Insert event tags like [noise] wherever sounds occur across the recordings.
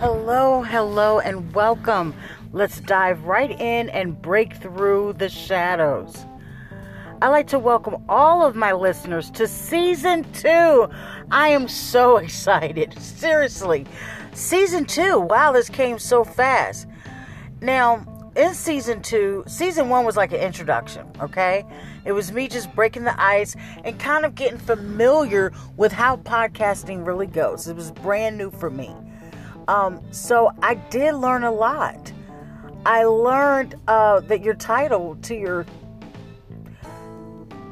Hello, hello, and welcome. Let's dive right in and break through the shadows. I'd like to welcome all of my listeners to season two. I am so [laughs] excited. Seriously. Season two. Wow, this came so fast. Now, in season two, season one was like an introduction, okay? It was me just breaking the ice and kind of getting familiar with how podcasting really goes. It was brand new for me. Um, so I did learn a lot. I learned uh, that your title to your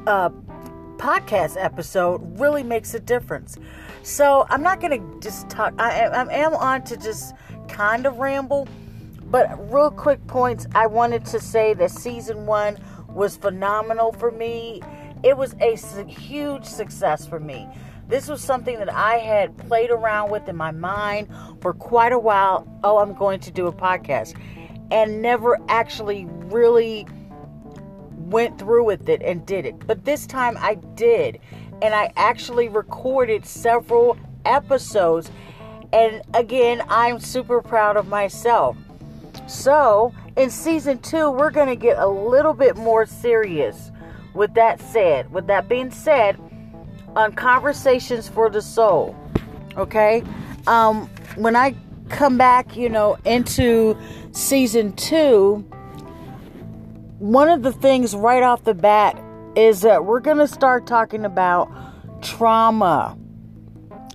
uh, podcast episode really makes a difference. So I'm not going to just talk. I, I am on to just kind of ramble, but real quick points. I wanted to say that season one was phenomenal for me. It was a huge success for me. This was something that I had played around with in my mind for quite a while. Oh, I'm going to do a podcast. And never actually really went through with it and did it. But this time I did. And I actually recorded several episodes. And again, I'm super proud of myself. So, in season two, we're going to get a little bit more serious. With that said, with that being said, on Conversations for the Soul. Okay? Um, when I come back, you know, into season two, one of the things right off the bat is that we're going to start talking about trauma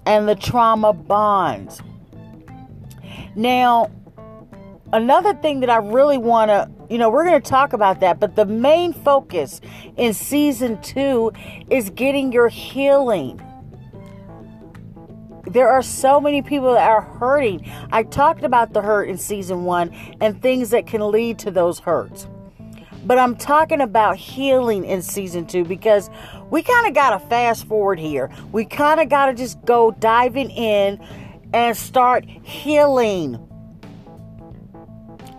and the trauma bonds. Now, another thing that I really want to, you know, we're going to talk about that, but the main focus in season two is getting your healing. There are so many people that are hurting. I talked about the hurt in season one and things that can lead to those hurts. But I'm talking about healing in season two because we kind of got to fast forward here. We kind of got to just go diving in and start healing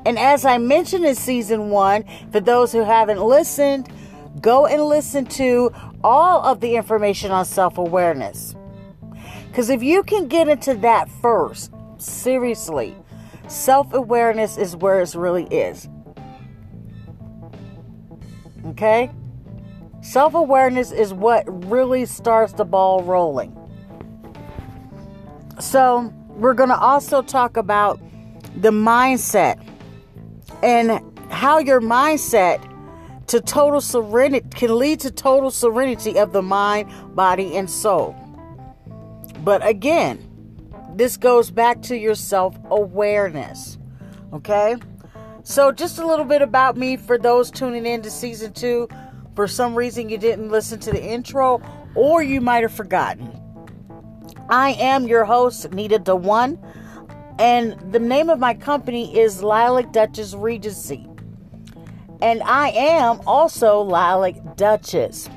and as I mentioned in season one, for those who haven't listened, go and listen to all of the information on self awareness. Because if you can get into that first, seriously, self awareness is where it really is. Okay? Self awareness is what really starts the ball rolling. So, we're going to also talk about the mindset and how your mindset to total serenity can lead to total serenity of the mind, body, and soul. But again, this goes back to your self awareness. Okay? So, just a little bit about me for those tuning in to season two. For some reason, you didn't listen to the intro, or you might have forgotten. I am your host, Nita DeOne. And the name of my company is Lilac Duchess Regency. And I am also Lilac Duchess.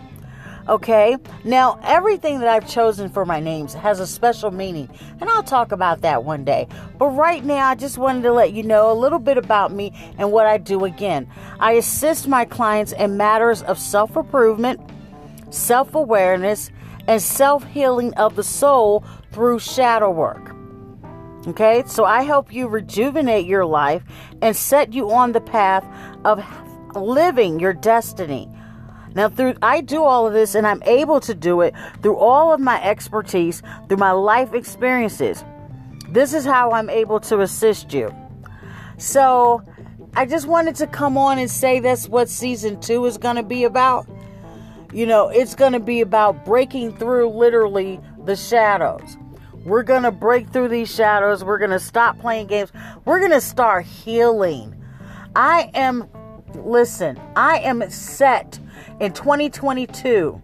Okay, now everything that I've chosen for my names has a special meaning, and I'll talk about that one day. But right now, I just wanted to let you know a little bit about me and what I do again. I assist my clients in matters of self improvement, self awareness, and self healing of the soul through shadow work. Okay, so I help you rejuvenate your life and set you on the path of living your destiny. Now, through I do all of this, and I'm able to do it through all of my expertise, through my life experiences. This is how I'm able to assist you. So, I just wanted to come on and say that's what season two is going to be about. You know, it's going to be about breaking through literally the shadows. We're going to break through these shadows. We're going to stop playing games. We're going to start healing. I am, listen, I am set in 2022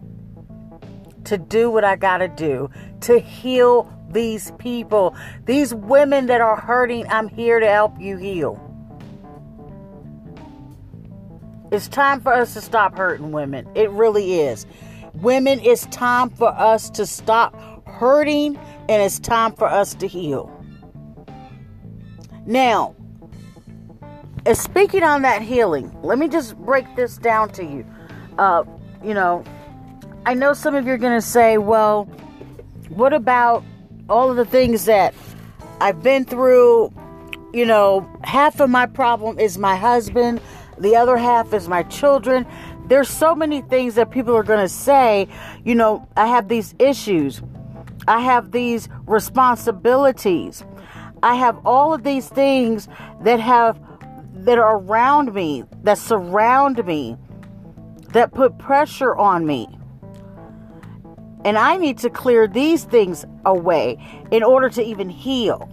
to do what I got to do to heal these people. These women that are hurting, I'm here to help you heal. It's time for us to stop hurting women. It really is. Women, it's time for us to stop hurting and it's time for us to heal. Now, speaking on that healing, let me just break this down to you. Uh, you know, I know some of you are going to say, well, what about all of the things that I've been through, you know, half of my problem is my husband, the other half is my children. There's so many things that people are going to say, you know, I have these issues. I have these responsibilities. I have all of these things that have that are around me, that surround me, that put pressure on me. And I need to clear these things away in order to even heal.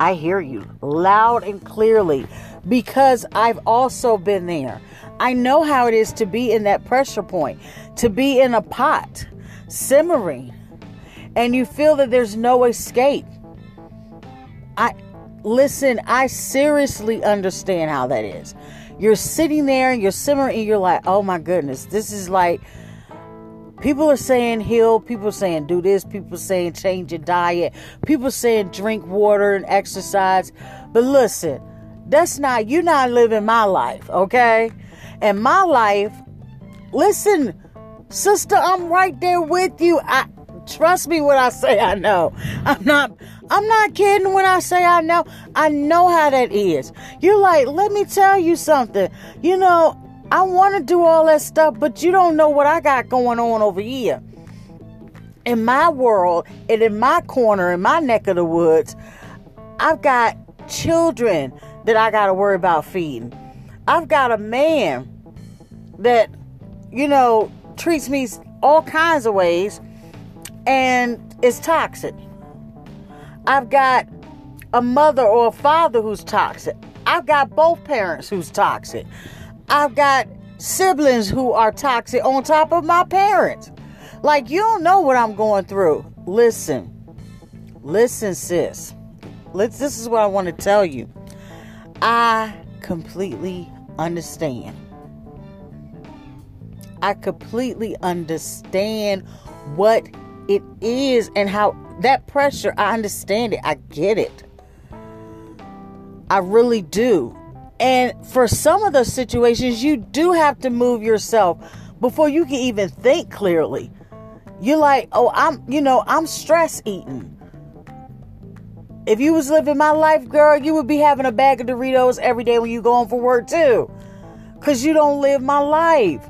I hear you loud and clearly because I've also been there. I know how it is to be in that pressure point, to be in a pot, simmering, and you feel that there's no escape. I listen, I seriously understand how that is. You're sitting there and you're simmering and you're like, oh my goodness, this is like people are saying heal, people are saying do this, people are saying change your diet, people are saying drink water and exercise. But listen, that's not you're not living my life, okay? And my life, listen, sister, I'm right there with you. I trust me when I say I know. I'm not I'm not kidding when I say I know. I know how that is. You're like, let me tell you something. You know, I want to do all that stuff, but you don't know what I got going on over here. In my world and in my corner, in my neck of the woods, I've got children that I got to worry about feeding. I've got a man that, you know, treats me all kinds of ways and it's toxic. I've got a mother or a father who's toxic. I've got both parents who's toxic. I've got siblings who are toxic on top of my parents. Like, you don't know what I'm going through. Listen, listen, sis. Let's, this is what I want to tell you. I completely understand. I completely understand what it is and how that pressure, I understand it. I get it. I really do. And for some of those situations, you do have to move yourself before you can even think clearly. You're like, oh, I'm, you know, I'm stress eating. If you was living my life, girl, you would be having a bag of Doritos every day when you go home for work too. Cause you don't live my life.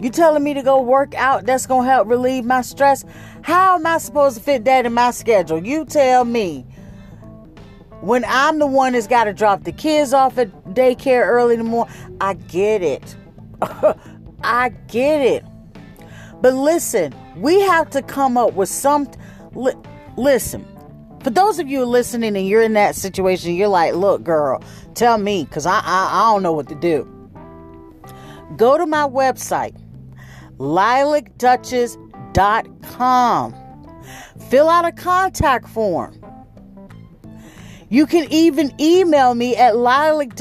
You telling me to go work out that's gonna help relieve my stress? How am I supposed to fit that in my schedule? You tell me. When I'm the one that's got to drop the kids off at daycare early in the morning, I get it. [laughs] I get it. But listen, we have to come up with some. Li- listen, for those of you listening and you're in that situation, you're like, look, girl, tell me, because I, I, I don't know what to do. Go to my website, lilacduchess.com. Fill out a contact form. You can even email me at Lilac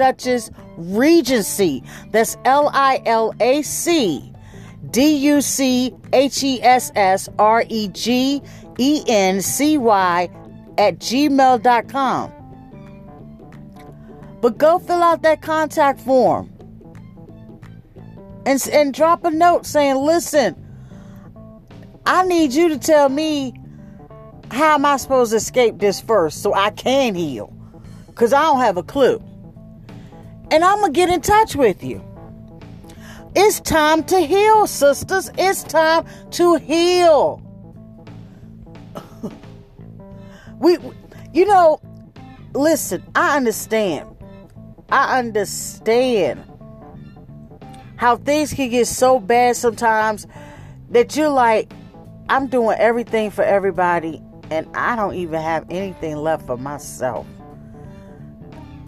Regency. That's L I L A C D U C H E S S R E G E N C Y at gmail.com. But go fill out that contact form and, and drop a note saying, listen, I need you to tell me how am I supposed to escape this first so I can heal? Because I don't have a clue. And I'm going to get in touch with you. It's time to heal, sisters. It's time to heal. [laughs] we, you know, listen, I understand. I understand how things can get so bad sometimes that you're like, I'm doing everything for everybody and I don't even have anything left for myself.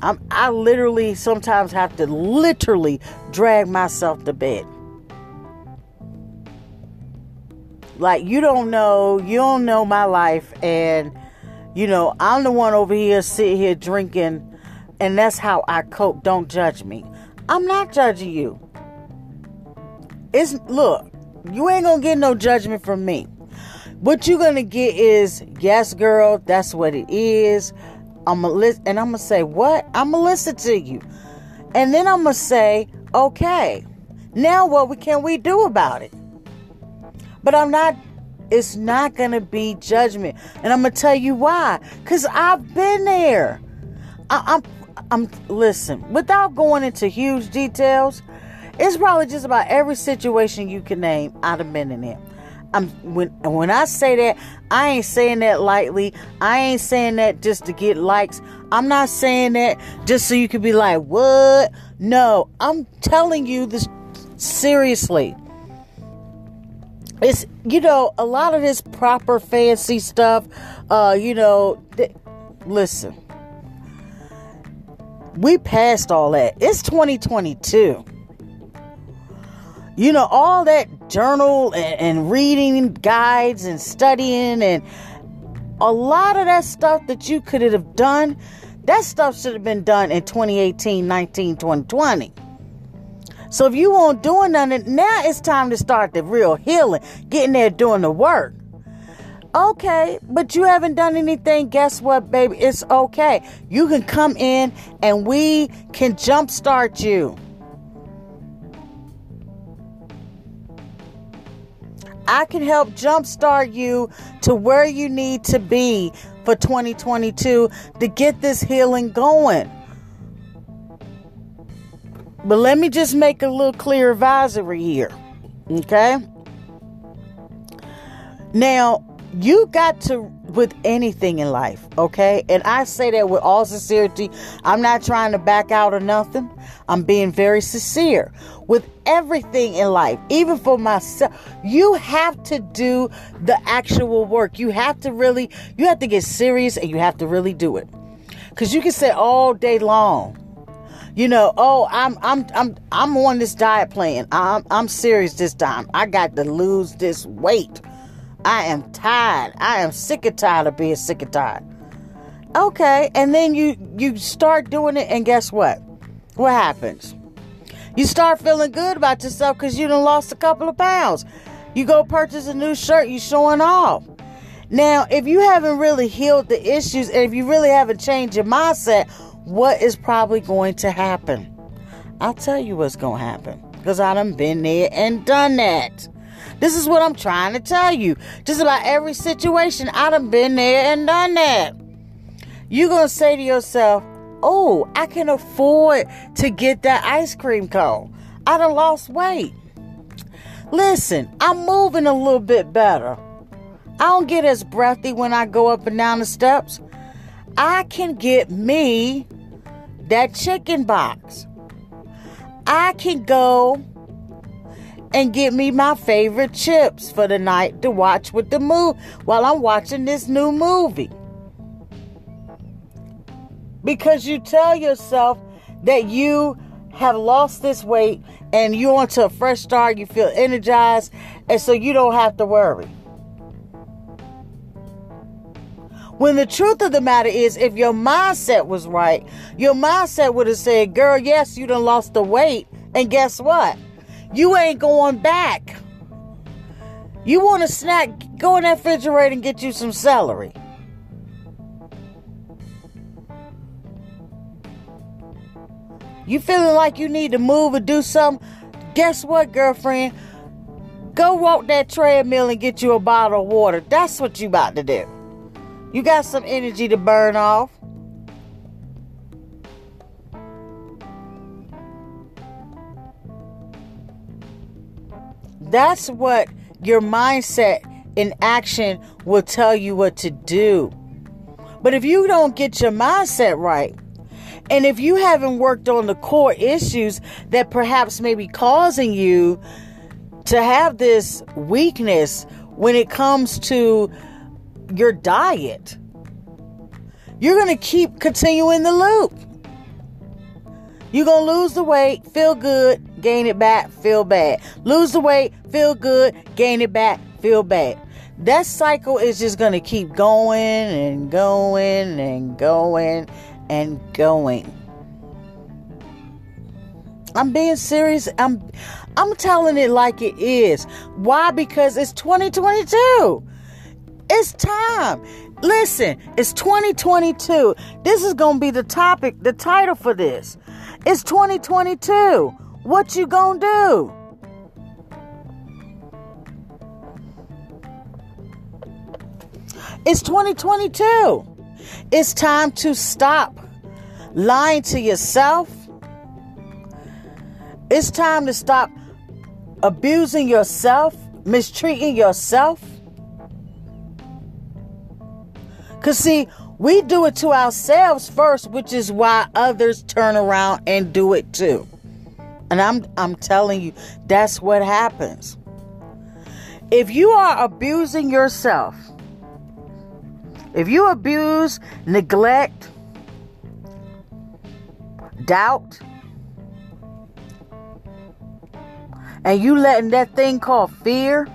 I'm, I literally sometimes have to literally drag myself to bed. Like, you don't know, you don't know my life, and you know, I'm the one over here sitting here drinking, and that's how I cope. Don't judge me. I'm not judging you. It's look, you ain't gonna get no judgment from me. What you're gonna get is, yes, girl, that's what it is. I'm gonna listen, and I'm gonna say, what? I'm gonna listen to you, and then I'm gonna say, okay, now what can we do about it? But I'm not it's not to be judgment. And I'm to tell you why. Because I've been there. I, I'm, I'm, listen, without going into huge details, it's probably just about every situation you can name. I'd have been in it. I'm when when I say that, I ain't saying that lightly. I ain't saying that just to get likes. I'm not saying that just so you can be like, "What?" No, I'm telling you this seriously. It's you know a lot of this proper fancy stuff. Uh, you know, th- listen, we passed all that. It's 2022 you know, all that journal and, and, reading guides and studying and a lot of that stuff that you could have done, that stuff should have been done in 2018, 19, 2020. So if you won't doing nothing, now it's time to start the real healing, getting there doing the work. Okay, but you haven't done anything. Guess what, baby? It's okay. You can come in and we can jumpstart you. I can help jumpstart you to where you need to be for 2022 to get this healing going. But let me just make a little clear advisory here. Okay? Now, you got to with anything in life, okay? And I say that with all sincerity. I'm not trying to back out or nothing. I'm being very sincere with everything in life, even for myself. You have to do the actual work. You have to really, you have to get serious and you have to really do it. Cause you can say all day long, you know, oh, I'm I'm I'm I'm on this diet plan. I'm I'm serious this time. I got to lose this weight. I am tired. I am sick and tired of being sick and tired. Okay, and then you you start doing it, and guess what? What happens? You start feeling good about yourself because you done lost a couple of pounds. You go purchase a new shirt, you showing off. Now, if you haven't really healed the issues, and if you really haven't changed your mindset, what is probably going to happen? I'll tell you what's going to happen because I done been there and done that. This is what I'm trying to tell you. Just about every situation, I done been there and done that. You're going to say to yourself, oh, I can afford to get that ice cream cone. I done lost weight. Listen, I'm moving a little bit better. I don't get as breathy when I go up and down the steps. I can get me that chicken box. I can go and get me my favorite chips for the night to watch with the move while I'm watching this new movie. Because you tell yourself that you have lost this weight and you want to a fresh start, you feel energized, and so you don't have to worry. When the truth of the matter is, if your mindset was right, your mindset would have said, Girl, yes, you done lost the weight. And guess what? You ain't going back. You want a snack? Go in that refrigerator and get you some celery. You feeling like you need to move or do something? Guess what, girlfriend? Go walk that treadmill and get you a bottle of water. That's what you about to do. You got some energy to burn off. That's what your mindset in action will tell you what to do. But if you don't get your mindset right, and if you haven't worked on the core issues that perhaps may be causing you to have this weakness when it comes to your diet, you're going to keep continuing the loop. You're going to lose the weight, feel good, gain it back, feel bad. Lose the weight, feel good, gain it back, feel bad. That cycle is just going to keep going and going and going and going. I'm being serious. I'm I'm telling it like it is. Why? Because it's 2022. It's time. Listen, it's 2022. This is going to be the topic, the title for this. It's 2022. What you to do? It's 2022. It's time to stop lying to yourself. It's time to stop abusing yourself, mistreating yourself. Because, see, we do it to ourselves first, which is why others turn around and do it too. And I'm I'm telling you, that's what happens. If you are abusing yourself, if you abuse, neglect, doubt, and you letting that thing called fear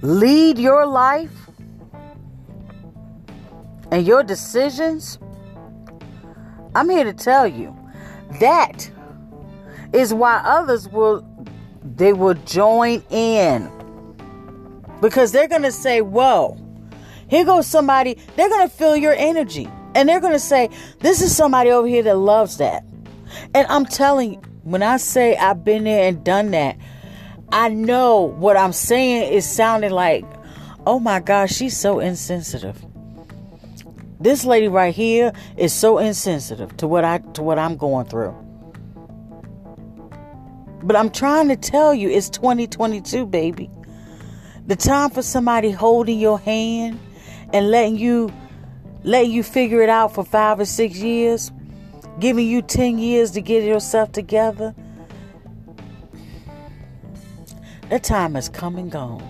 lead your life and your decisions, I'm here to tell you that is why others will they will join in because they're to say, "Whoa, here goes somebody." They're to feel your energy, and they're to say, "This is somebody over here that loves that." And I'm telling you, when I say I've been there and done that, I know what I'm saying is sounding like, "Oh my gosh, she's so insensitive." This lady right here is so insensitive to what I to what I'm going through. But I'm trying to tell you, it's 2022, baby. The time for somebody holding your hand and letting you letting you figure it out for five or six years, giving you 10 years to get yourself together. The time has come and gone.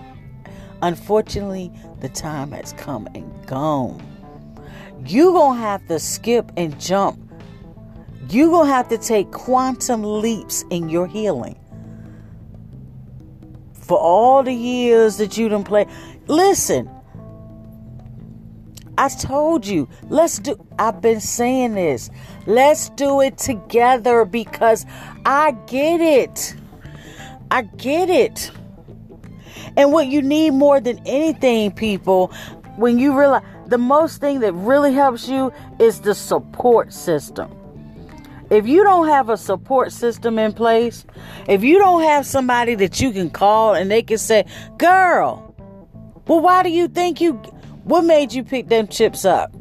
Unfortunately, the time has come and gone. You gonna have to skip and jump. You gonna have to take quantum leaps in your healing for all the years that you done play. Listen, I told you, let's do, I've been saying this. Let's do it together because I get it. I get it. And what you need more than anything, people, when you realize the most thing that really helps you is the support system. If you don't have a support system in place, if you don't have somebody that you can call and they can say, Girl, well, why do you think you, what made you pick them chips up?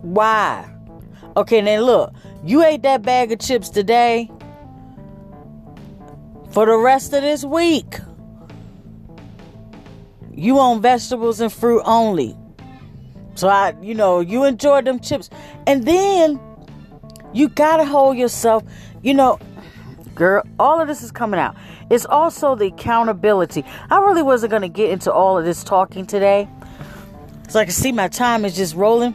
Why? Okay, then look, you ate that bag of chips today for the rest of this week. You own vegetables and fruit only. So I, you know, you enjoy them chips. And then you gotta hold yourself, you know, girl, all of this is coming out. It's also the accountability. I really wasn't gonna get into all of this talking today. So I can see my time is just rolling.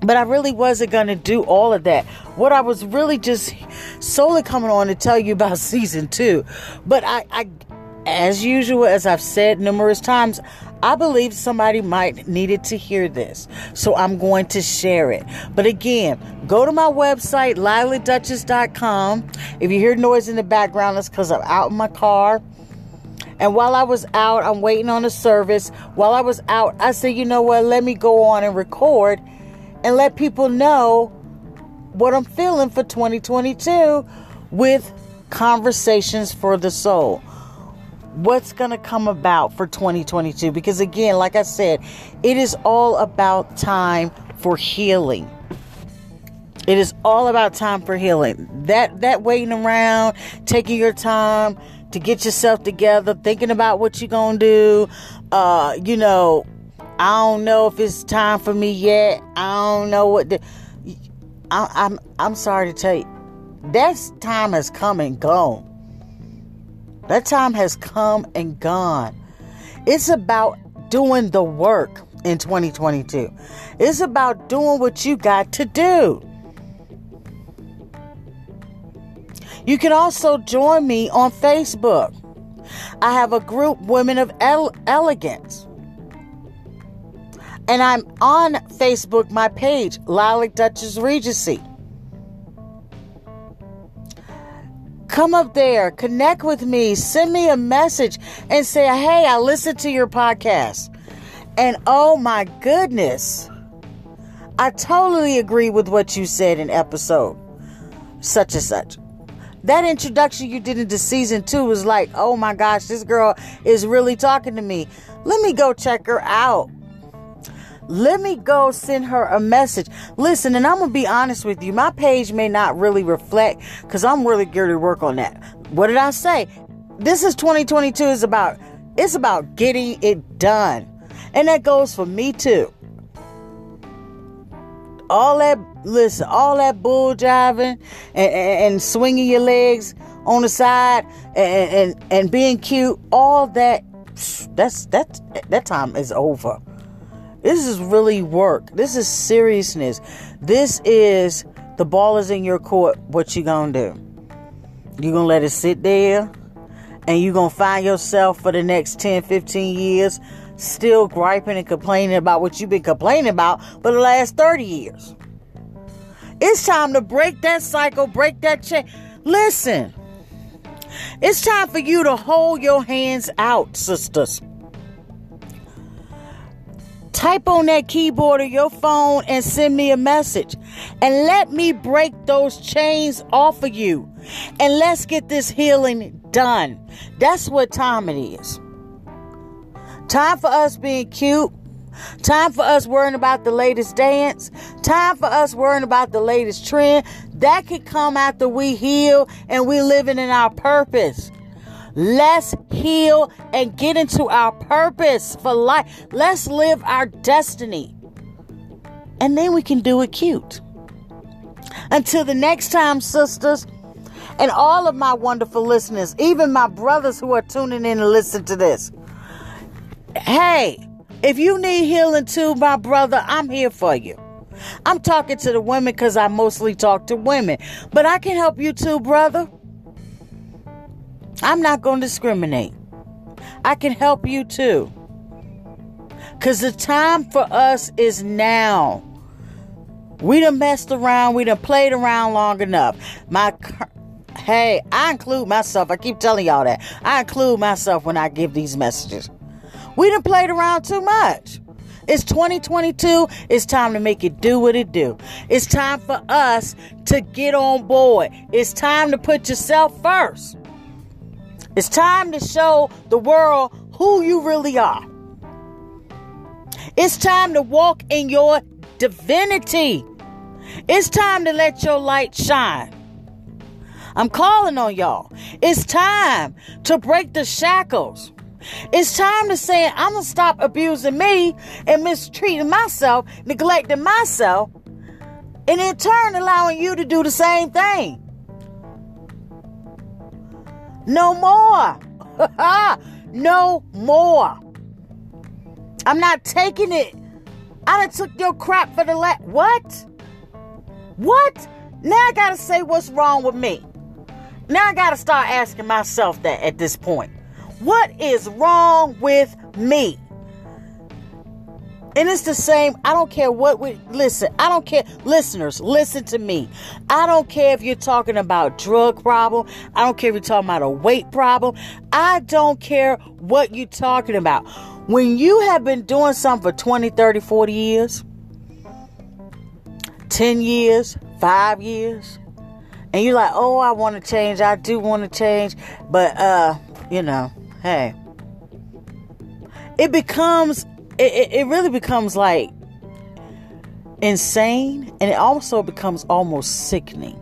But I really wasn't going to do all of that. What I was really just solely coming on to tell you about [laughs] season two. But I, I as usual, as I've said numerous times, I believe somebody might needed to hear this. So I'm going to share it. But again, go to my website, lilacduchess.com. If you hear noise in the background, it's because I'm out in my car. And while I was out, I'm waiting on a service. While I was out, I said, you know what? Let me go on and record and let people know what I'm feeling for 2022 with Conversations for the Soul what's going to come about for 2022 because again like i said it is all about time for healing. It is all about time for healing. That that waiting around taking your time to get yourself together thinking about what you're going to do. Uh you know i don't know if it's time for me yet. I don't know what the I, i'm i'm sorry to tell you that time has come and gone that time has come and gone. It's about doing the work in 2022. It's about doing what you got to do. You can also join me on Facebook. I have a group, Women of Ele- Elegance. And I'm on Facebook, my page, Lilac Duchess Regency. Come up there, connect with me, send me a message and say, hey, I listened to your podcast. And oh my goodness, I totally agree with what you said in episode such and such. that introduction you did into season two was like, oh my gosh, this girl is really talking to me. Let me go check her out. Let me go send her a message. Listen, and I'm gonna be honest with you. My page may not really reflect because I'm really geared to work on that. What did I say? This is 2022 is about it's about getting it done. And that goes for me too. All that listen, all that bull driving and, and, and swinging your legs on the side and, and and being cute, all that that's that that time is over. This is really work. This is seriousness. This is the ball is in your court. What you gonna do? You gonna let it sit there? And you gonna find yourself for the next 10, 15 years still griping and complaining about what you've been complaining about for the last 30 years. It's time to break that cycle, break that chain. Listen, it's time for you to hold your hands out, sisters type on that keyboard or your phone and send me a message. And let me break those chains off of you. And let's get this healing done. That's what time it is. Time for us being cute. Time for us worrying about the latest dance. Time for us worrying about the latest trend. That could come after we heal and we living in our purpose. Let's heal and get into our purpose for life. Let's live our destiny. And then we can do it cute. Until the next time, sisters, and all of my wonderful listeners, even my brothers who are tuning in and listen to this. Hey, if you need healing too, my brother, I'm here for you. I'm talking to the women because I mostly talk to women, but I can help you too, brother. I'm not going to discriminate. I can help you too. Because the time for us is now. We done messed around. We done played around long enough. My, hey, I include myself. I keep telling y'all that. I include myself when I give these messages. We done played around too much. It's 2022. It's time to make it do what it do. It's time for us to get on board. It's time to put yourself first. It's time to show the world who you really are. It's time to walk in your divinity. It's time to let your light shine. I'm calling on y'all. It's time to break the shackles. It's time to say, I'm going to stop abusing me and mistreating myself, neglecting myself, and in turn allowing you to do the same thing. No more. [laughs] no more. I'm not taking it. I done took your crap for the last. What? What? Now I gotta say what's wrong with me. Now I gotta start asking myself that at this point. What is wrong with me? And it's the same. I don't care what we listen. I don't care. Listeners, listen to me. I don't care if you're talking about drug problem. I don't care if you're talking about a weight problem. I don't care what you're talking about. When you have been doing something for 20, 30, 40 years, 10 years, 5 years, and you're like, oh, I want to change. I do want to change. But, uh, you know, hey. It becomes it, it really becomes like insane and it also becomes almost sickening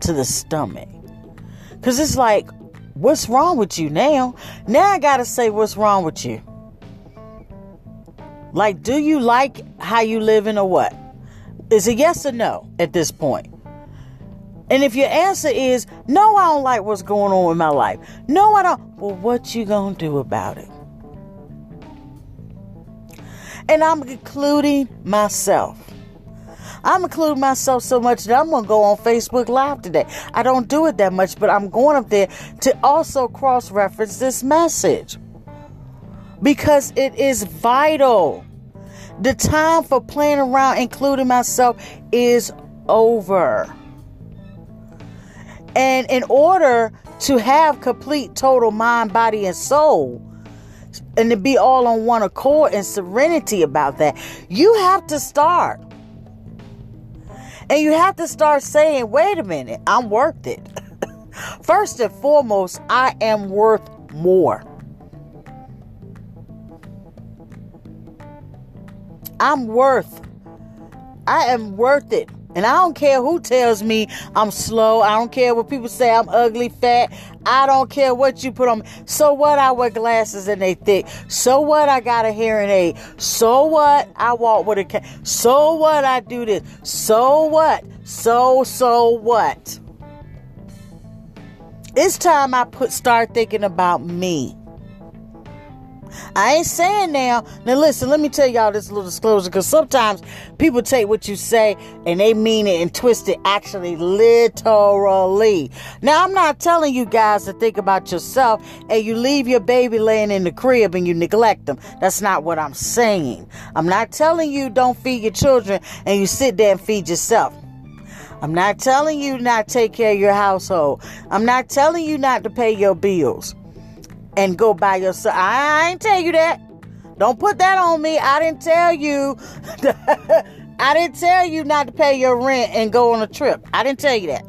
to the stomach. Because it's like, what's wrong with you now? Now I gotta say, what's wrong with you? Like, do you like how you living or what? Is it yes or no at this point? And if your answer is no, I don't like what's going on with my life. No, I don't. Well, what you gonna do about it? And I'm including myself. I'm including myself so much that I'm going to go on Facebook Live today. I don't do it that much, but I'm going up there to also cross reference this message because it is vital. The time for playing around, including myself, is over. And in order to have complete total mind, body, and soul, and to be all on one accord and serenity about that, you have to start. And you have to start saying, wait a minute, I'm worth it. [laughs] First and foremost, I am worth more. I'm worth. I am worth it. And I don't care who tells me I'm slow. I don't care what people say I'm ugly, fat. I don't care what you put on me. So what? I wear glasses and they thick. So what? I got a hearing aid. So what? I walk with a cane. So what? I do this. So what? So so what? It's time I put start thinking about me. I ain't saying now. Now listen, let me tell y'all this little disclosure because sometimes people take what you say and they mean it and twist it actually literally. Now I'm not telling you guys to think about yourself and you leave your baby laying in the crib and you neglect them. That's not what I'm saying. I'm not telling you don't feed your children and you sit there and feed yourself. I'm not telling you not take care of your household. I'm not telling you not to pay your bills and go by yourself. I ain't tell you that. Don't put that on me. I didn't tell you. [laughs] I didn't tell you not to pay your rent and go on a trip. I didn't tell you that.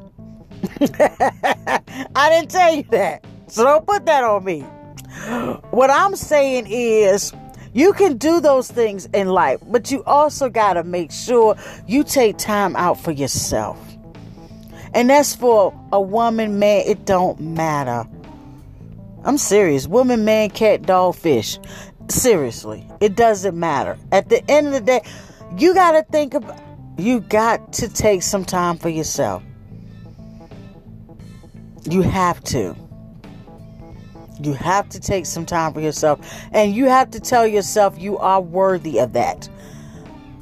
[laughs] I didn't tell you that. So don't put that on me. What I'm saying is, you can do those things in life, but you also got to make sure you take time out for yourself. And that's for a woman, man, it don't matter. I'm serious. Woman, man, cat, dog, fish. Seriously, it doesn't matter. At the end of the day, you got to think about, you got to take some time for yourself. You have to. You have to take some time for yourself. And you have to tell yourself you are worthy of that.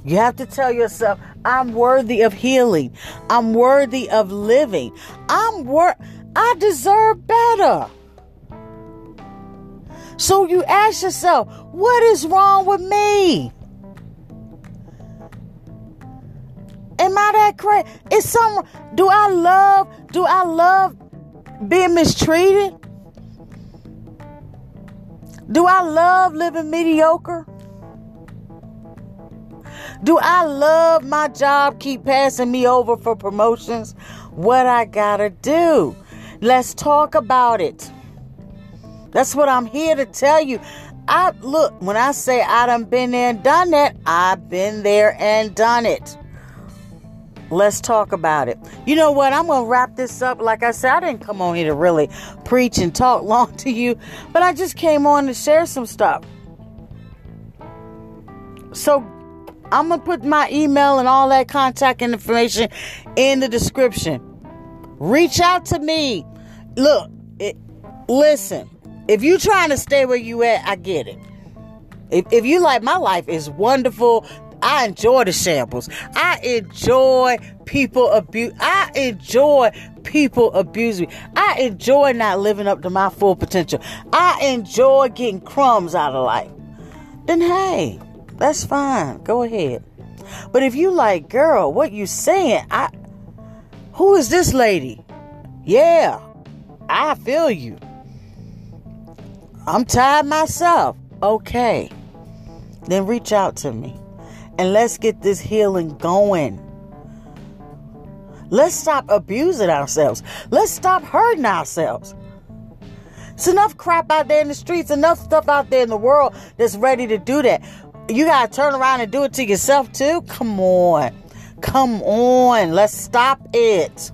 You have to tell yourself, I'm worthy of healing. I'm worthy of living. I'm worth I deserve better. So you ask yourself, what is wrong with me? Am I that crazy? Is some do I love do I love being mistreated? Do I love living mediocre? Do I love my job keep passing me over for promotions? What I gotta do? Let's talk about it. That's what I'm here to tell you. I look, when I say I done been there and done that, I've been there and done it. Let's talk about it. You know what? I'm going to wrap this up. Like I said, I didn't come on here to really preach and talk [laughs] long to you, but I just came on to share some stuff. So I'm going to put my email and all that contact information in the description. Reach out to me. Look, it, listen, if you trying to stay where you at, I get it. If, if you like my life is wonderful, I enjoy the shambles. I enjoy people abuse. I enjoy people abuse me. I enjoy not living up to my full potential. I enjoy getting crumbs out of life. Then hey, that's fine. Go ahead. But if you like, girl, what you saying? I who is this lady? Yeah, I feel you. I'm tired myself. Okay. Then reach out to me and let's get this healing going. Let's stop abusing ourselves. Let's stop hurting ourselves. It's enough crap out there in the streets, enough stuff out there in the world that's ready to do that. You got to turn around and do it to yourself too? Come on. Come on. Let's stop it.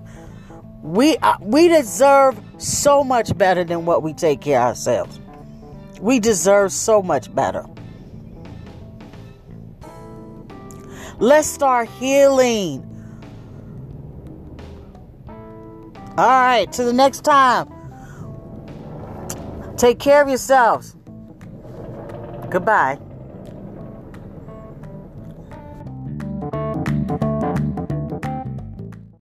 We uh, we deserve so much better than what we take care of ourselves. We deserve so much better. Let's start healing. All right, to the next time. Take care of yourselves. Goodbye.